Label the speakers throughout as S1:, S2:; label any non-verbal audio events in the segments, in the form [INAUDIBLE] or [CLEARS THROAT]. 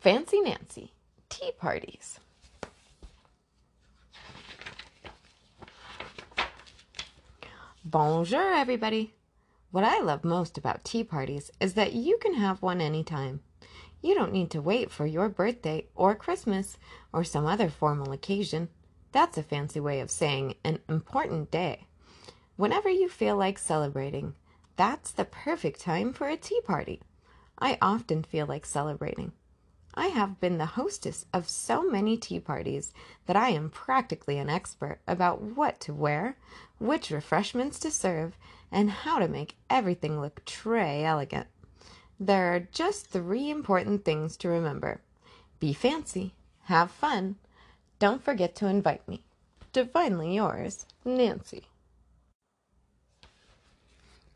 S1: Fancy Nancy, tea parties. Bonjour, everybody. What I love most about tea parties is that you can have one anytime. You don't need to wait for your birthday or Christmas or some other formal occasion. That's a fancy way of saying an important day. Whenever you feel like celebrating, that's the perfect time for a tea party. I often feel like celebrating. I have been the hostess of so many tea parties that I am practically an expert about what to wear, which refreshments to serve, and how to make everything look très elegant. There are just three important things to remember be fancy, have fun, don't forget to invite me. Divinely yours, Nancy.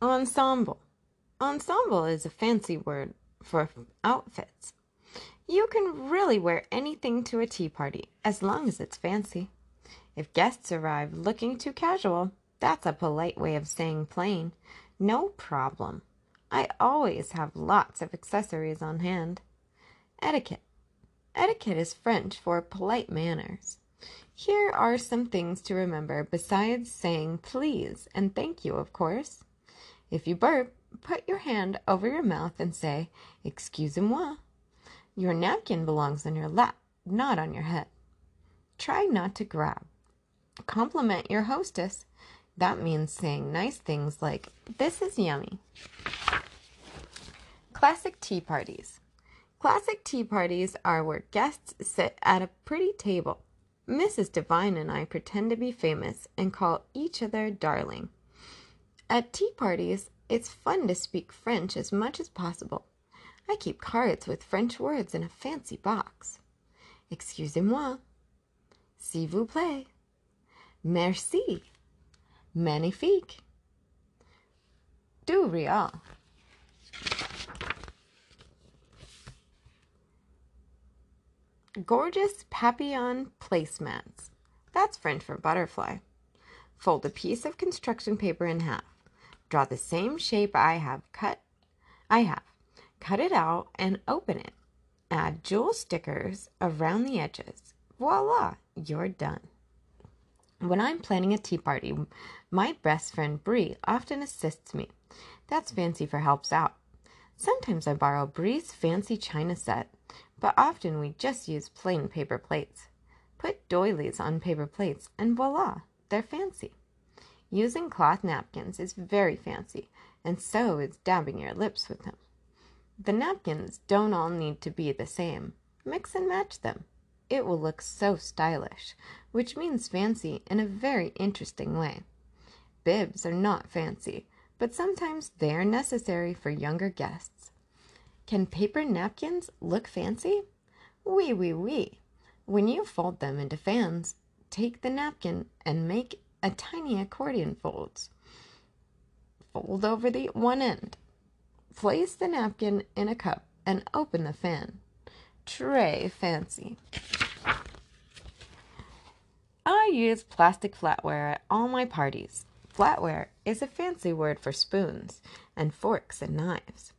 S1: Ensemble. Ensemble is a fancy word for outfits. You can really wear anything to a tea party as long as it's fancy. If guests arrive looking too casual, that's a polite way of saying plain. No problem. I always have lots of accessories on hand. Etiquette. Etiquette is French for polite manners. Here are some things to remember besides saying please and thank you, of course. If you burp, put your hand over your mouth and say, Excusez-moi. Your napkin belongs on your lap, not on your head. Try not to grab. Compliment your hostess. That means saying nice things like, This is yummy. Classic tea parties. Classic tea parties are where guests sit at a pretty table. Mrs. Devine and I pretend to be famous and call each other darling. At tea parties, it's fun to speak French as much as possible. I keep cards with French words in a fancy box. Excusez-moi. S'il vous plaît. Merci. Magnifique. Du real. Gorgeous papillon placemats. That's French for butterfly. Fold a piece of construction paper in half. Draw the same shape I have cut. I have. Cut it out and open it. Add jewel stickers around the edges. Voila, you're done. When I'm planning a tea party, my best friend Bree often assists me. That's fancy for helps out. Sometimes I borrow Bree's fancy china set, but often we just use plain paper plates. Put doilies on paper plates and voila, they're fancy. Using cloth napkins is very fancy, and so is dabbing your lips with them. The napkins don't all need to be the same. Mix and match them. It will look so stylish, which means fancy in a very interesting way. Bibs are not fancy, but sometimes they are necessary for younger guests. Can paper napkins look fancy? Oui, oui, oui. When you fold them into fans, take the napkin and make a tiny accordion folds. Fold over the one end. Place the napkin in a cup and open the fan. Très fancy. I use plastic flatware at all my parties. Flatware is a fancy word for spoons and forks and knives.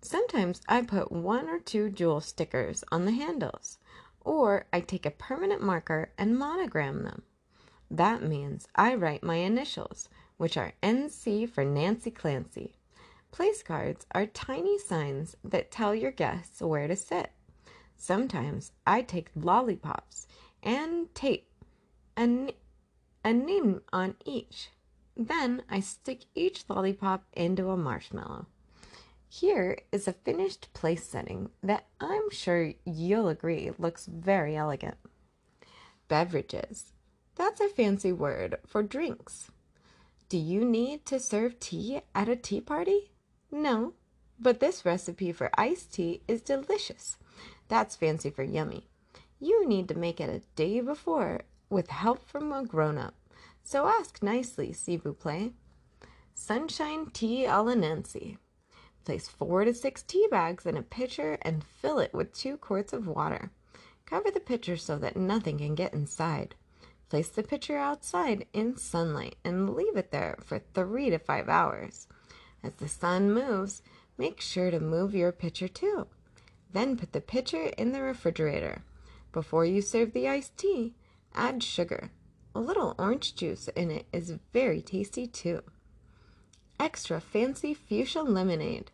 S1: Sometimes I put one or two jewel stickers on the handles, or I take a permanent marker and monogram them. That means I write my initials, which are NC for Nancy Clancy. Place cards are tiny signs that tell your guests where to sit. Sometimes I take lollipops and tape a, a name on each. Then I stick each lollipop into a marshmallow. Here is a finished place setting that I'm sure you'll agree looks very elegant. Beverages. That's a fancy word for drinks. Do you need to serve tea at a tea party? No, but this recipe for iced tea is delicious. That's fancy for yummy. You need to make it a day before with help from a grown up. So ask nicely, s'il vous. Sunshine tea a la Nancy. Place four to six tea bags in a pitcher and fill it with two quarts of water. Cover the pitcher so that nothing can get inside. Place the pitcher outside in sunlight and leave it there for three to five hours. As the sun moves, make sure to move your pitcher too. Then put the pitcher in the refrigerator. Before you serve the iced tea, add sugar. A little orange juice in it is very tasty too. Extra fancy fuchsia lemonade.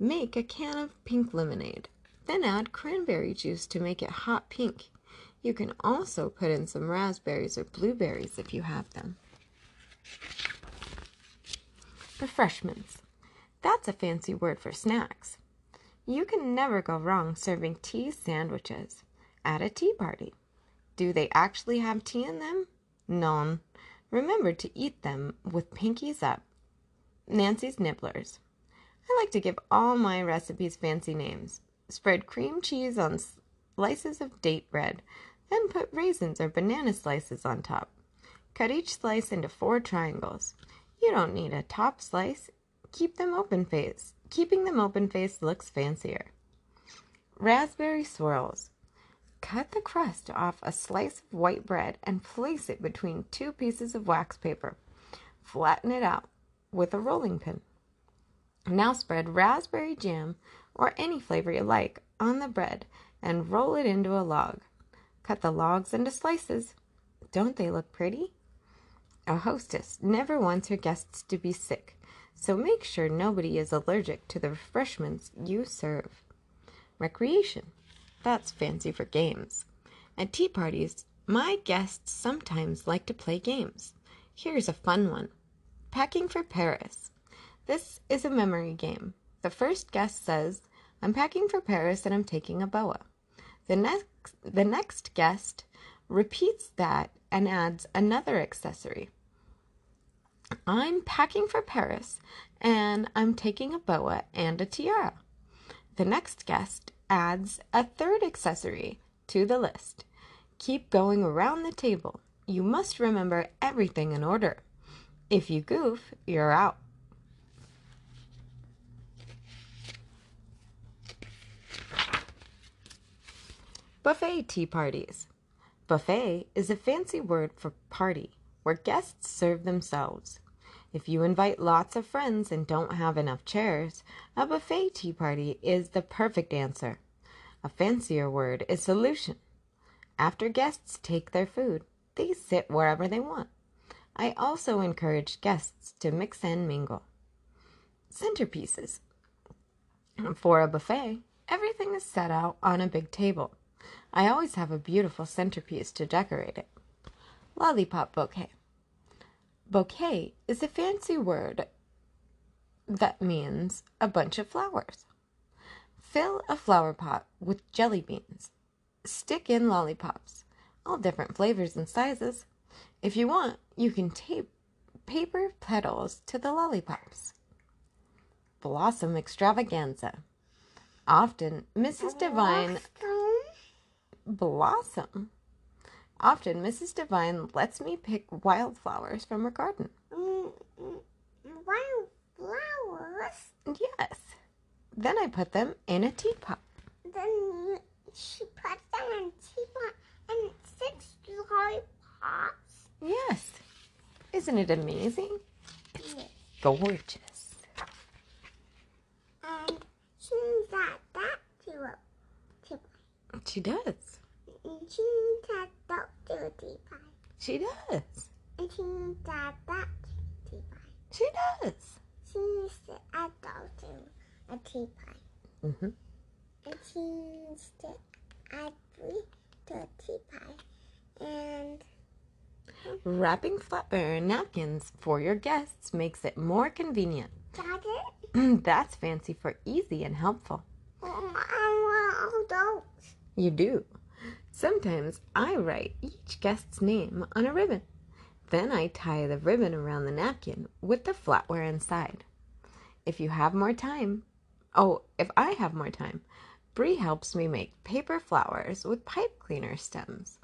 S1: Make a can of pink lemonade. Then add cranberry juice to make it hot pink. You can also put in some raspberries or blueberries if you have them. Refreshments. That's a fancy word for snacks. You can never go wrong serving tea sandwiches at a tea party. Do they actually have tea in them? None. Remember to eat them with pinkies up. Nancy's Nibblers. I like to give all my recipes fancy names. Spread cream cheese on slices of date bread, then put raisins or banana slices on top. Cut each slice into four triangles. You don't need a top slice. Keep them open face. Keeping them open faced looks fancier. Raspberry swirls. Cut the crust off a slice of white bread and place it between two pieces of wax paper. Flatten it out with a rolling pin. Now spread raspberry jam or any flavor you like on the bread and roll it into a log. Cut the logs into slices. Don't they look pretty? A hostess never wants her guests to be sick, so make sure nobody is allergic to the refreshments you serve. Recreation. That's fancy for games. At tea parties, my guests sometimes like to play games. Here's a fun one Packing for Paris. This is a memory game. The first guest says, I'm packing for Paris and I'm taking a boa. The next, the next guest repeats that and adds another accessory. I'm packing for Paris and I'm taking a boa and a tiara. The next guest adds a third accessory to the list. Keep going around the table. You must remember everything in order. If you goof, you're out. Buffet tea parties. Buffet is a fancy word for party where guests serve themselves. If you invite lots of friends and don't have enough chairs, a buffet tea party is the perfect answer. A fancier word is solution. After guests take their food, they sit wherever they want. I also encourage guests to mix and mingle. Centerpieces. For a buffet, everything is set out on a big table. I always have a beautiful centerpiece to decorate it. Lollipop bouquet. Bouquet is a fancy word that means a bunch of flowers. Fill a flower pot with jelly beans. Stick in lollipops, all different flavors and sizes. If you want, you can tape paper petals to the lollipops. Blossom extravaganza. Often, Mrs. Devine. Blossom. Often, Mrs. Devine lets me pick wildflowers from her garden.
S2: Mm, mm, Wildflowers?
S1: Yes. Then I put them in a teapot.
S2: Then she puts them in a teapot and six lollipops.
S1: Yes. Isn't it amazing? It's
S2: Yes.
S1: gorgeous.
S2: And she needs that that to a teapot.
S1: She does.
S2: And she needs that that to a teapot.
S1: She does.
S2: And she needs that that to a teapot.
S1: She does.
S2: She needs to add those to a teapot.
S1: hmm
S2: And she needs to add three to a teapot. And
S1: Wrapping flatware napkins for your guests makes it more convenient.
S2: got [CLEARS THROAT] it?
S1: That's fancy for easy and helpful.
S2: I want all those.
S1: You do. Sometimes I write each guest's name on a ribbon. Then I tie the ribbon around the napkin with the flatware inside. If you have more time, oh, if I have more time, Bree helps me make paper flowers with pipe cleaner stems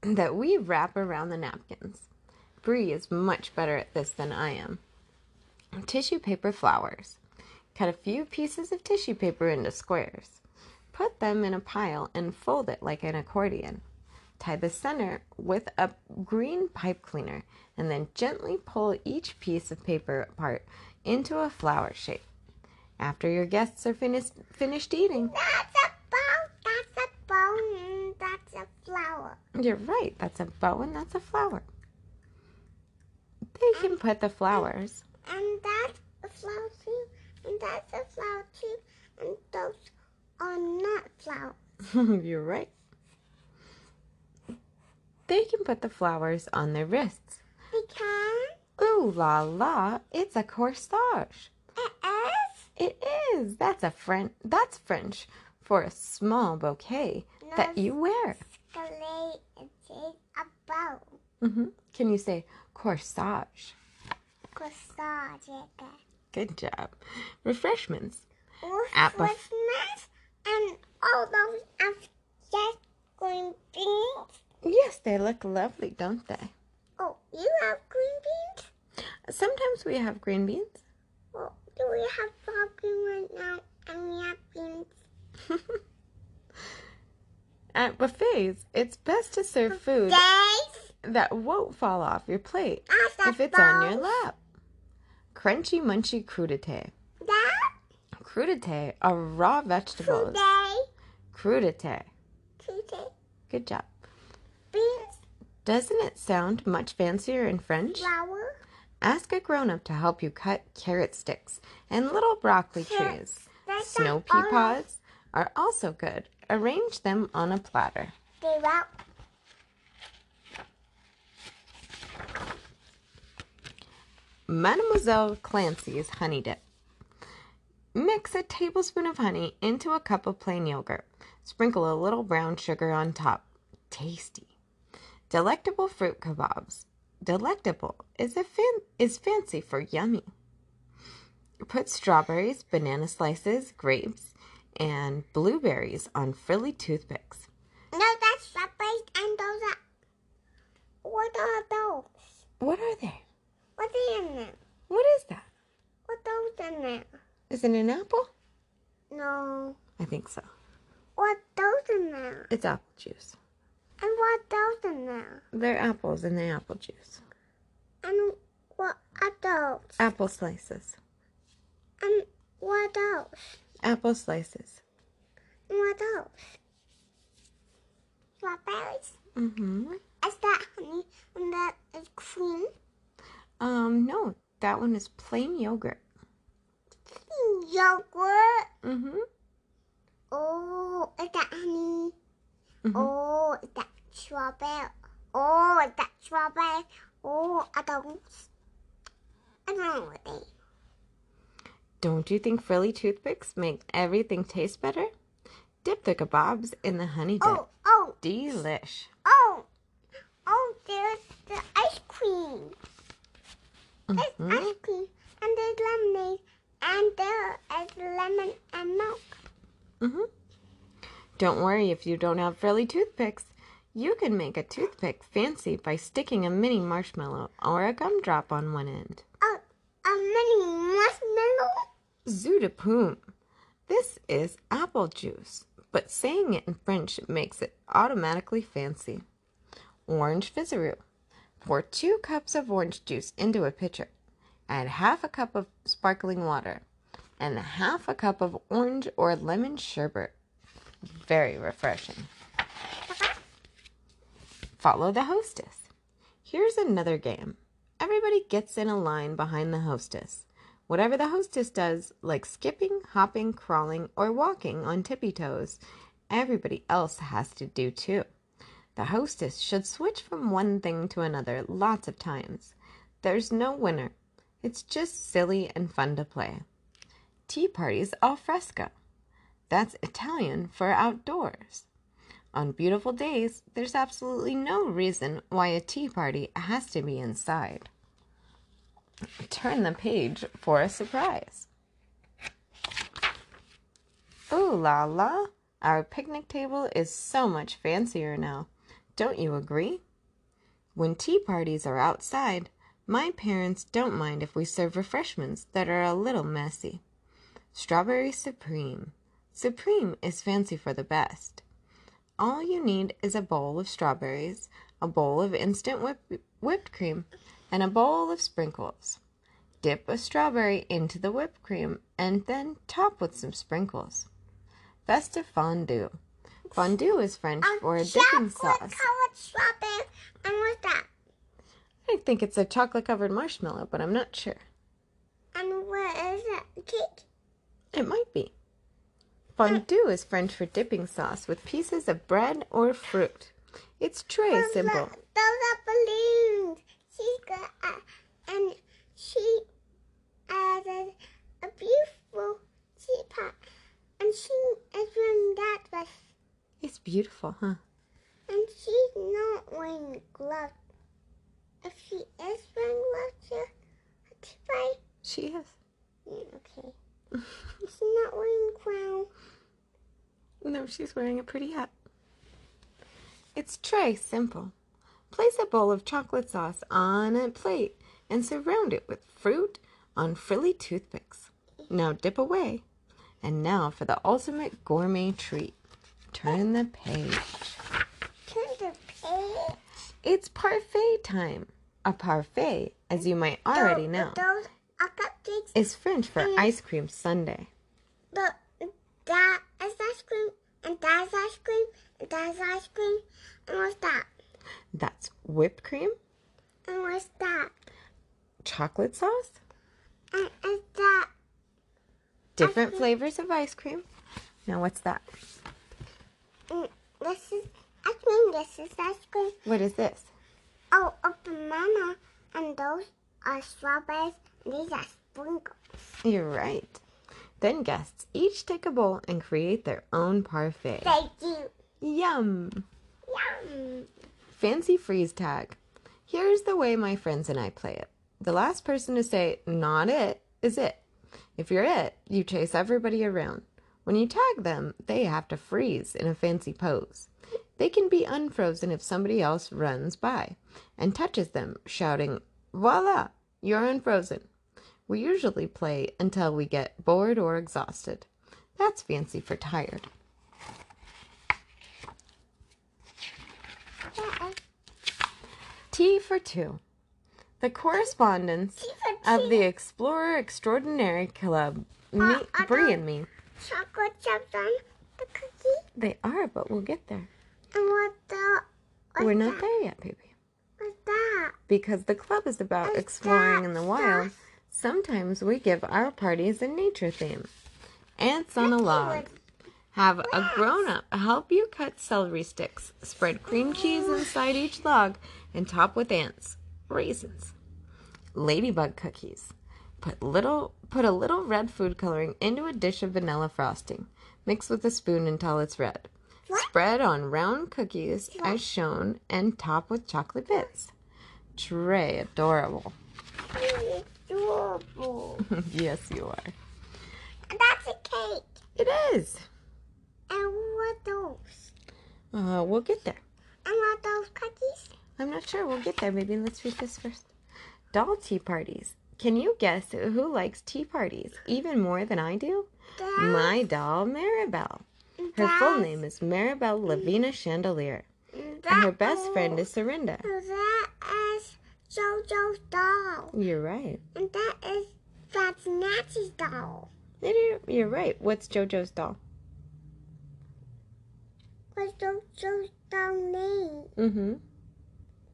S1: that we wrap around the napkins. Bree is much better at this than I am. Tissue paper flowers. Cut a few pieces of tissue paper into squares. Put them in a pile and fold it like an accordion. Tie the center with a green pipe cleaner and then gently pull each piece of paper apart into a flower shape. After your guests are finished finished eating.
S2: That's a bow, that's a bow, that's a flower.
S1: You're right, that's a bow and that's a flower. They can put the flowers.
S2: And that's a flower too. And that's a flower too. And those are not flowers. [LAUGHS]
S1: You're right. They can put the flowers on their wrists.
S2: Because
S1: Ooh la la, it's a corsage.
S2: it is
S1: It is. That's a French. That's French for a small bouquet that you wear.
S2: Scalate it is a bow.
S1: hmm Can you say corsage?
S2: Corsage.
S1: Good job. Refreshments.
S2: Christmas and all those just green beans.
S1: Yes, they look lovely, don't they?
S2: Oh, you have green beans?
S1: Sometimes we have green beans.
S2: Well, do we have broccoli right now? And we have beans. [LAUGHS]
S1: At buffets, it's best to serve food
S2: Days?
S1: That won't fall off your plate ah,
S2: I
S1: if it's on your lap. Crunchy munchy crudité.
S2: That
S1: Crudité are raw vegetables.
S2: today,
S1: Crudité.
S2: today,
S1: Good job.
S2: beans,
S1: Doesn't it sound much fancier in French?
S2: flour,
S1: Ask a grown up to help you cut carrot sticks and little broccoli trees. Snow pea pods are also good. Arrange them on a platter.
S2: They
S1: Mademoiselle Clancy's honey dip. Mix a tablespoon of honey into a cup of plain yogurt. Sprinkle a little brown sugar on top. Tasty. Delectable fruit kebabs. Delectable is a fan- is fancy for yummy. Put strawberries, banana slices, grapes, and blueberries on frilly toothpicks.
S2: No, that's strawberries and those are. What are those?
S1: What are they?
S2: What's in there?
S1: What is that?
S2: What those in there?
S1: It an apple?
S2: No.
S1: I think so.
S2: What those in there?
S1: It's apple juice.
S2: And what those in there?
S1: They're apples in the apple juice.
S2: And what are those?
S1: Apple slices.
S2: And what else?
S1: Apple slices.
S2: And what those? Strawberries?
S1: Mm-hmm.
S2: Is that honey and that is cream?
S1: Um, no, that one is plain yogurt.
S2: Yogurt?
S1: Mm-hmm.
S2: Oh, is that honey?
S1: Mhm.
S2: Oh, is that strawberry? Oh, is that strawberry? Oh, I don't. I don't know what they.
S1: Don't you think frilly toothpicks make everything taste better? Dip the kebabs in the honey dip.
S2: Oh, oh,
S1: Delish.
S2: oh, oh! There's the ice cream. There's
S1: Mhm.
S2: ice cream and there's lemonade and there is lemon and milk.
S1: Mm-hmm. Don't worry if you don't have frilly toothpicks. You can make a toothpick fancy by sticking a mini marshmallow or a gumdrop on one end.
S2: Oh, a mini marshmallow.
S1: Zoo. This is apple juice, but saying it in French makes it automatically fancy. Orange fizzaroo. Pour two cups of orange juice into a pitcher. Add half a cup of sparkling water and half a cup of orange or lemon sherbet. Very refreshing. Follow the hostess. Here's another game. Everybody gets in a line behind the hostess. Whatever the hostess does, like skipping, hopping, crawling, or walking on tippy toes, everybody else has to do too. The hostess should switch from one thing to another lots of times. There's no winner. It's just silly and fun to play. Tea parties al fresco. That's Italian for outdoors. On beautiful days, there's absolutely no reason why a tea party has to be inside. Turn the page for a surprise. Ooh la la! Our picnic table is so much fancier now. Don't you agree? When tea parties are outside, my parents don't mind if we serve refreshments that are a little messy. Strawberry Supreme. Supreme is fancy for the best. All you need is a bowl of strawberries, a bowl of instant whip- whipped cream, and a bowl of sprinkles. Dip a strawberry into the whipped cream and then top with some sprinkles. Festive fondue. Fondue is French for a dipping sauce.
S2: Chocolate strawberry. And what's that?
S1: I think it's a chocolate covered marshmallow, but I'm not sure.
S2: And what is it? Cake?
S1: It might be. Fondue is French for dipping sauce with pieces of bread or fruit. It's très
S2: Those
S1: simple.
S2: Are, those are balloons. She's got, uh, and she added a beautiful teapot. And she is wearing that dress.
S1: It's beautiful, huh?
S2: And she's not wearing gloves. If she is wearing gloves, she'll have to fight.
S1: She is.
S2: Yeah, okay. She's not wearing a crown.
S1: No, she's wearing a pretty hat. It's très simple. Place a bowl of chocolate sauce on a plate and surround it with fruit on frilly toothpicks. Now dip away. And now for the ultimate gourmet treat. Turn the page.
S2: Turn the page.
S1: It's parfait time. A parfait, as you might already know,
S2: Those are cupcakes.
S1: is French for ice cream sundae.
S2: The that is ice cream, and that's ice cream, and that's ice cream, and what's that?
S1: That's whipped cream,
S2: And what's that?
S1: chocolate sauce,
S2: And is that
S1: different flavors of ice cream. Now, what's that?
S2: mm, this is ice cream? This is ice cream.
S1: What is this?
S2: Oh, a banana, and those are strawberries, and these are sprinkles.
S1: You're right. Then guests each take a bowl and create their own parfait.
S2: Thank you.
S1: Yum!
S2: Yum.
S1: Fancy freeze tag. Here's the way my friends and I play it. The last person to say, not it, is it. If you're it, you chase everybody around. When you tag them, they have to freeze in a fancy pose. They can be unfrozen if somebody else runs by and touches them, shouting, Voila, you're unfrozen. We usually play until we get bored or exhausted. That's fancy for tired. T for two. The correspondence of the Explorer Extraordinaire Club, me,
S2: Uh, I
S1: and me.
S2: chocolate chips on the cookie.
S1: They are, but we'll get there.
S2: And what the?
S1: We're not
S2: that?
S1: there yet, baby.
S2: What's that?
S1: Because the club is about
S2: What's
S1: exploring in the wild. Sometimes we give our parties a nature theme. Ants on a log. Have a grown up help you cut celery sticks. Spread cream cheese inside each log and top with ants. Raisins. Ladybug cookies. Put little put a little red food coloring into a dish of vanilla frosting. Mix with a spoon until it's red. Spread on round cookies as shown and top with chocolate bits. Très adorable.
S2: Adorable. [LAUGHS]
S1: yes, you are.
S2: That's a cake.
S1: It is.
S2: And what those?
S1: Uh, we'll get there.
S2: And what those cookies?
S1: I'm not sure. We'll get there. Maybe let's read this first. Doll tea parties. Can you guess who likes tea parties even more than I do? My doll, Marabelle. Her full name is Marabelle Lavinia Chandelier, and her best friend is Serinda.
S2: That is JoJo's doll.
S1: You're right.
S2: And that is that's Nancy's doll.
S1: You're, you're right. What's JoJo's doll?
S2: What's JoJo's doll name?
S1: Mm-hmm.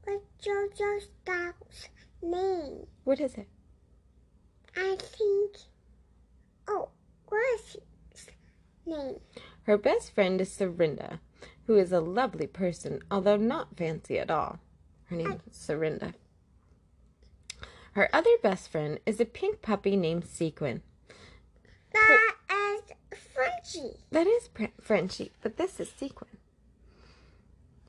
S2: What's JoJo's doll's name?
S1: What is it?
S2: I think. Oh, what's his name?
S1: Her best friend is Serinda, who is a lovely person, although not fancy at all. Her name is Serinda. Her other best friend is a pink puppy named Sequin.
S2: That is Frenchy.
S1: That is Pr- Frenchy, but this is Sequin.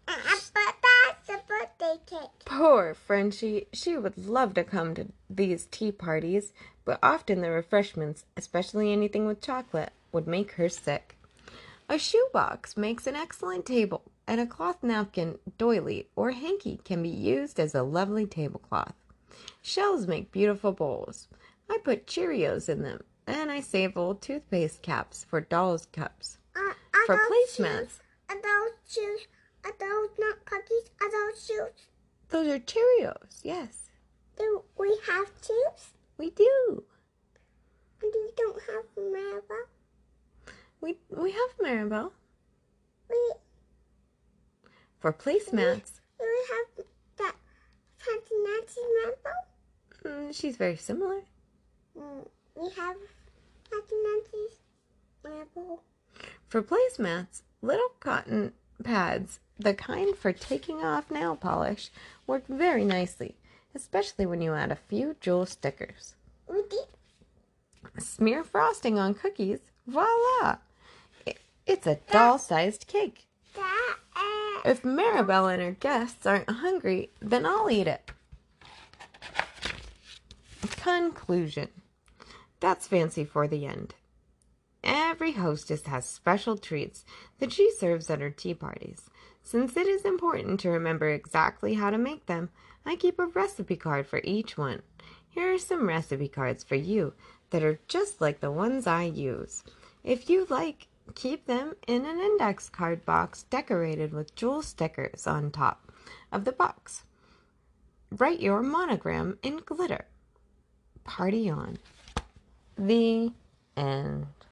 S2: Uh, but that's a birthday cake.
S1: Poor Frenchy. She would love to come to these tea parties, but often the refreshments, especially anything with chocolate, would make her sick. A shoebox makes an excellent table, and a cloth napkin, doily, or hanky can be used as a lovely tablecloth. Shells make beautiful bowls. I put Cheerios in them, and I save old toothpaste caps for dolls' cups.
S2: Uh,
S1: For placemats,
S2: those shoes? Are those not cookies? Are those shoes?
S1: those are Cheerios, yes,
S2: Do we have shoes?
S1: we do.
S2: And we don't have Marabelle?
S1: We, we have Marabelle.
S2: We
S1: For placemats,
S2: we have that Fancy Nancy rainbow.
S1: mm, she's very similar.
S2: Mm, we have Fancy Nancy's rainbow.
S1: For placemats, little cotton pads, the kind for taking off nail polish, work very nicely, especially when you add a few jewel stickers. Smear frosting on cookies, voila! It's a doll sized cake.
S2: Uh,
S1: If Marabelle and her guests aren't hungry, then I'll eat it. Conclusion That's fancy for the end. Every hostess has special treats that she serves at her tea parties. Since it is important to remember exactly how to make them, I keep a recipe card for each one. Here are some recipe cards for you that are just like the ones I use. If you like, keep them in an index card box decorated with jewel stickers on top of the box. Write your monogram in glitter. Party on. The end.